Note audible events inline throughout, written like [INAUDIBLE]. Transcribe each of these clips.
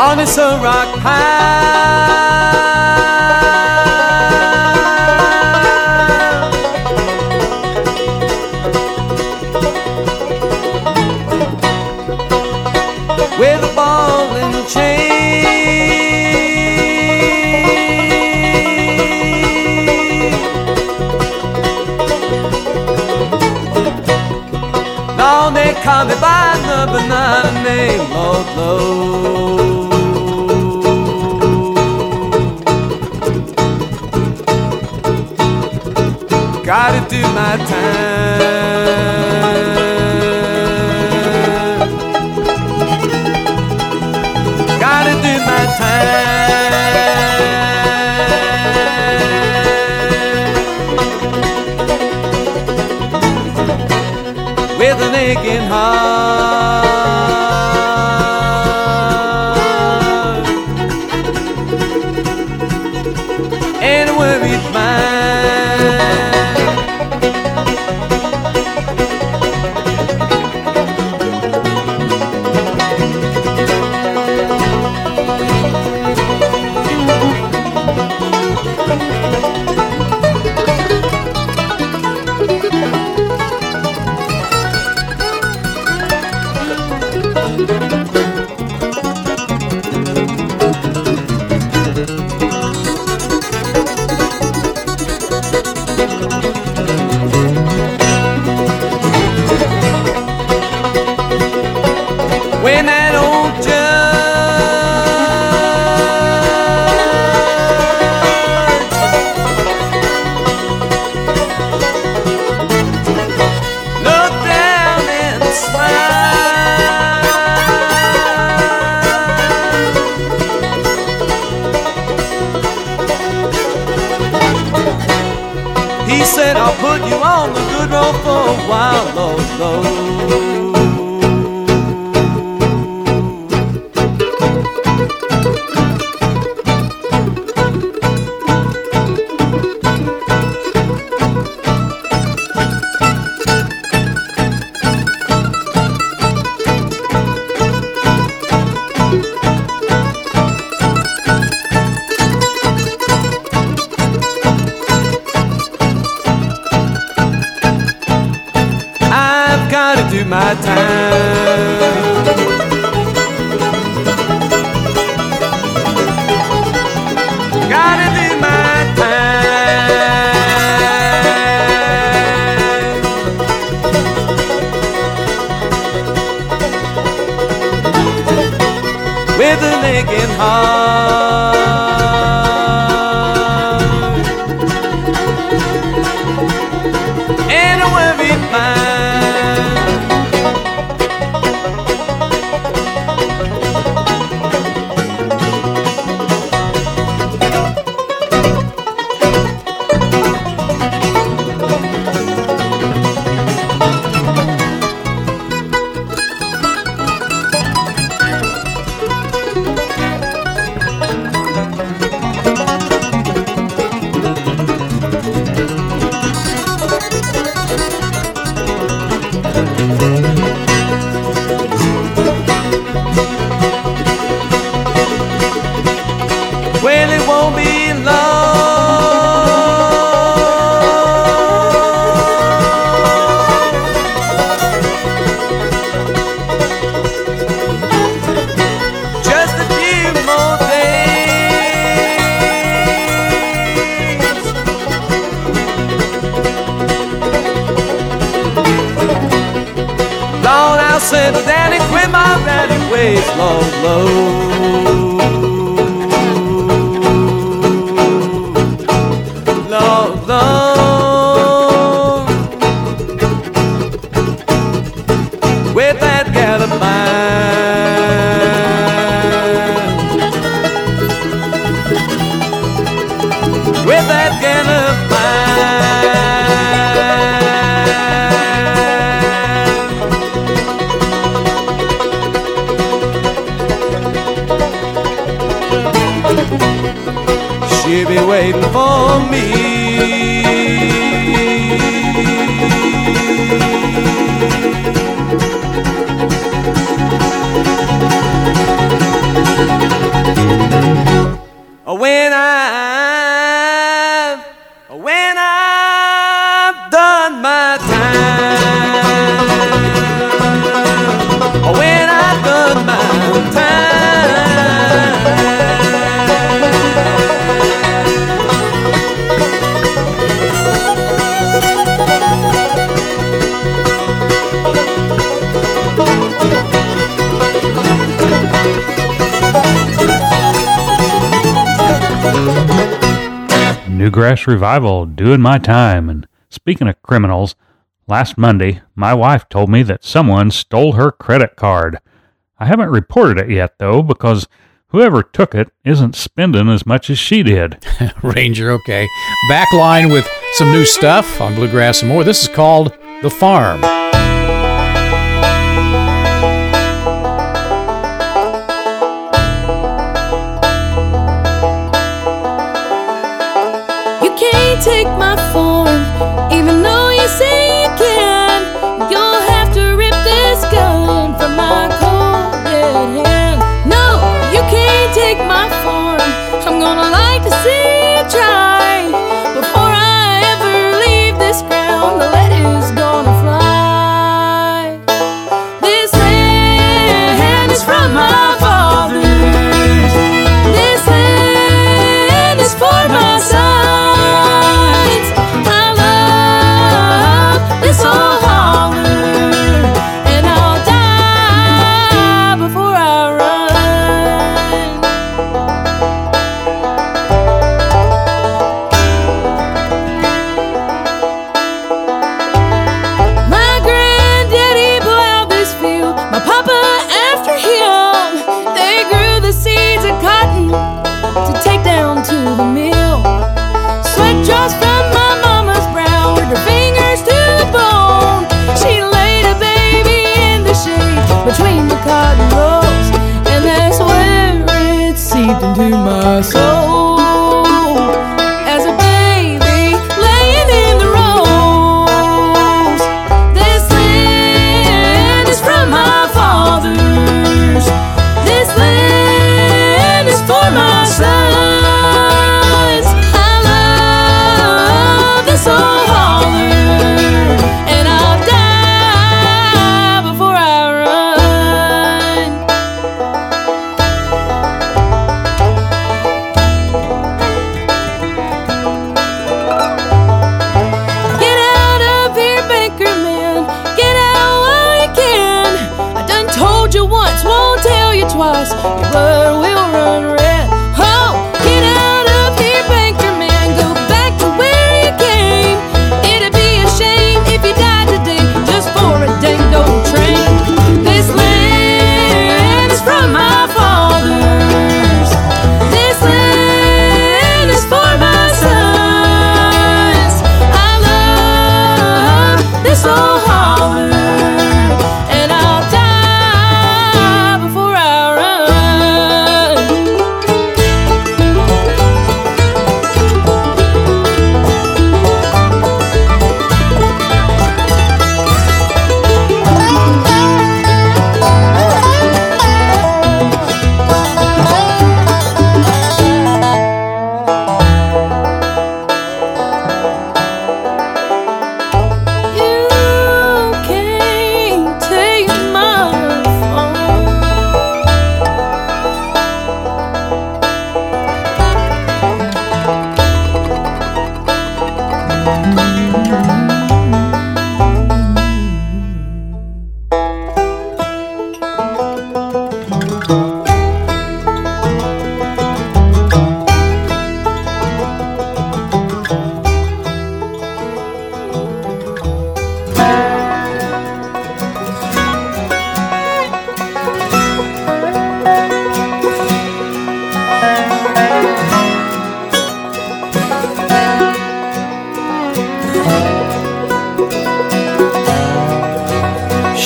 on this rock pile. With a ball and chain. Now they call me by the banana name, Lord Low. Gotta do my time. When that old with that gal of mine, with that gal of mine. She'll be waiting for me. Bluegrass Revival doing my time. And speaking of criminals, last Monday, my wife told me that someone stole her credit card. I haven't reported it yet, though, because whoever took it isn't spending as much as she did. [LAUGHS] Ranger, okay. Backline with some new stuff on Bluegrass and more. This is called The Farm. corazón. Twice. Your blood will run red. Oh, get out of here, banker man. Go back to where you came. It'd be a shame if you died today just for a dang old train. This land is from my fathers. This land is for my sons. I love this old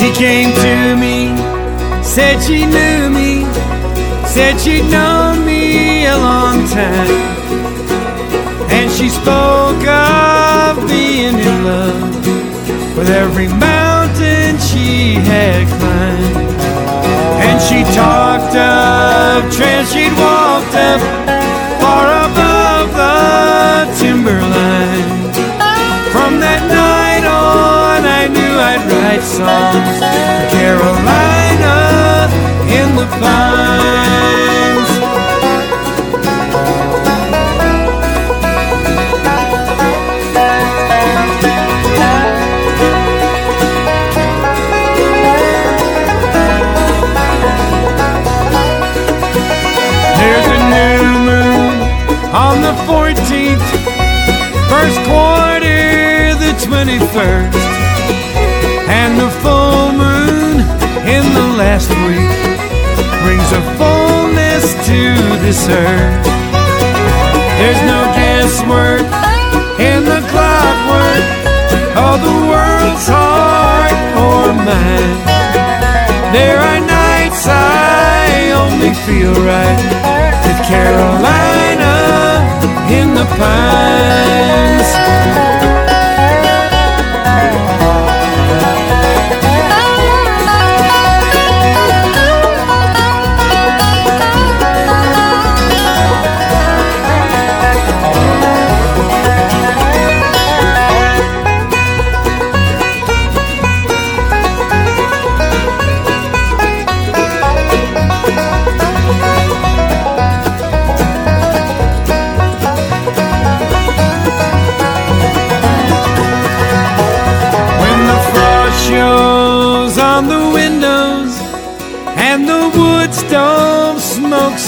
She came to me, said she knew me, said she'd known me a long time. And she spoke of being in love with every mountain she had climbed. And she talked of trails she'd walked up 21st, and the full moon in the last week brings a fullness to this earth. There's no guesswork in the clockwork of the world's heart or mind. There are nights I only feel right with Carolina in the pines.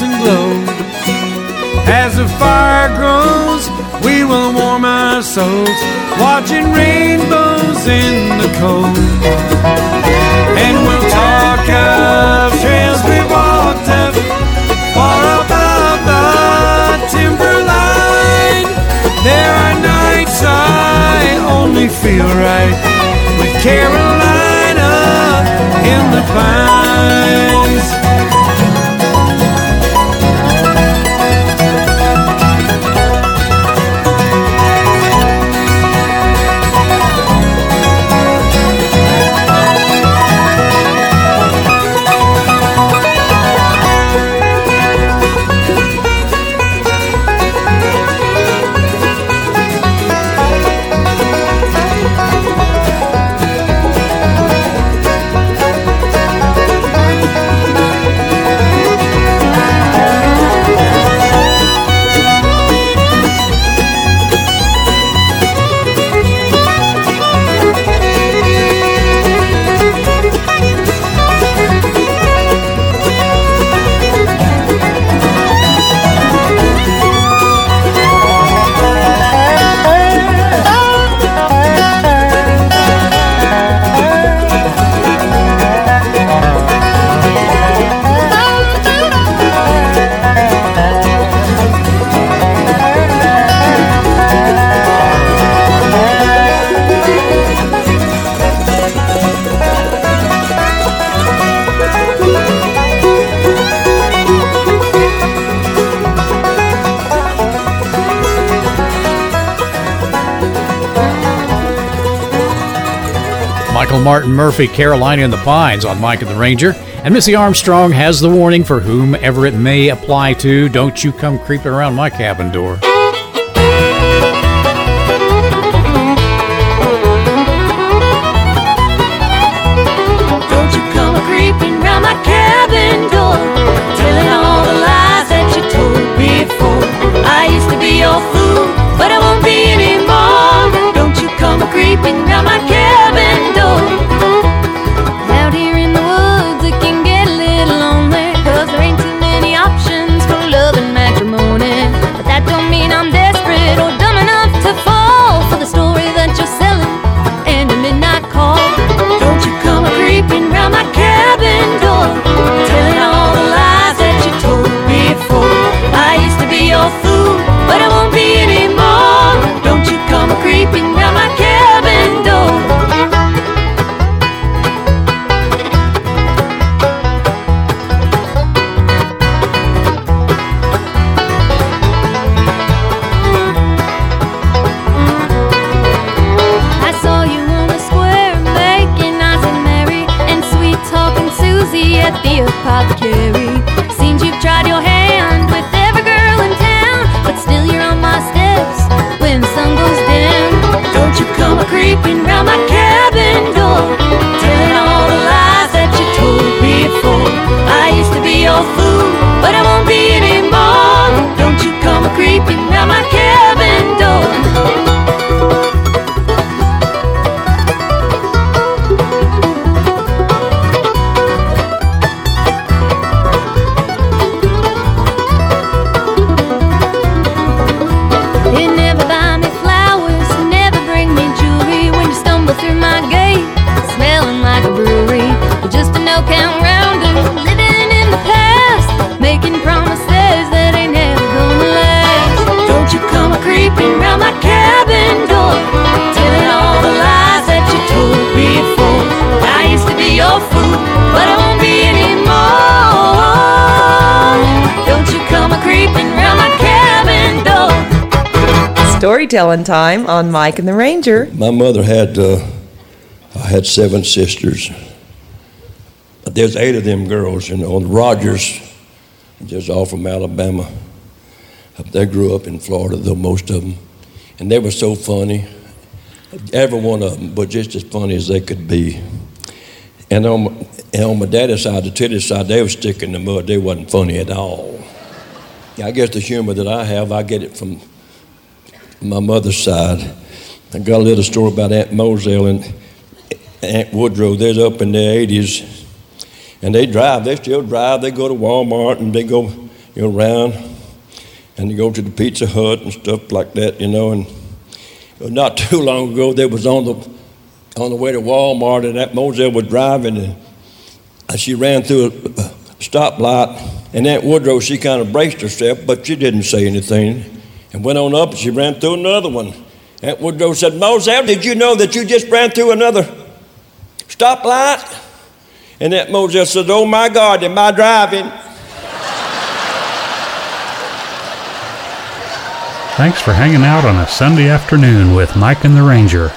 And glows, as the fire grows, we will warm our souls watching rainbows in the cold. And we'll talk of trails we walked up far above the timberline. There are nights I only feel right with Carolina in the pines. Michael Martin Murphey, Carolina in the Pines on Mike and the Ranger. And Missy Armstrong has the warning for whomever it may apply to. Don't you come creeping around my cabin door. Storytelling time on Mike and the Ranger. My mother had, uh, I had seven sisters. There's eight of them girls, you know. Rogers, just all from Alabama. They grew up in Florida, though, most of them. And they were so funny. Every one of them, but just as funny as they could be. And on, and on my daddy's side, the titty side, they were sticking in the mud. They wasn't funny at all. I guess the humor that I have, I get it from my mother's side. I got a little story about Aunt Moselle and Aunt Woodrow. They're up in their 80s, and they drive. They still drive. They go to Walmart and they go, you know, around, and they go to the Pizza Hut and stuff like that, you know. And uh, not [LAUGHS] too long ago, they was on the on the way to Walmart, and Aunt Moselle was driving, and she ran through a stoplight. And Aunt Woodrow, she kind of braced herself, but she didn't say anything and went on up and she ran through another one. Aunt Woodrow said, Moselle, did you know that you just ran through another stoplight? And Aunt Moselle said, Oh my God, am I driving? Thanks for hanging out on a Sunday afternoon with Mike and the Ranger.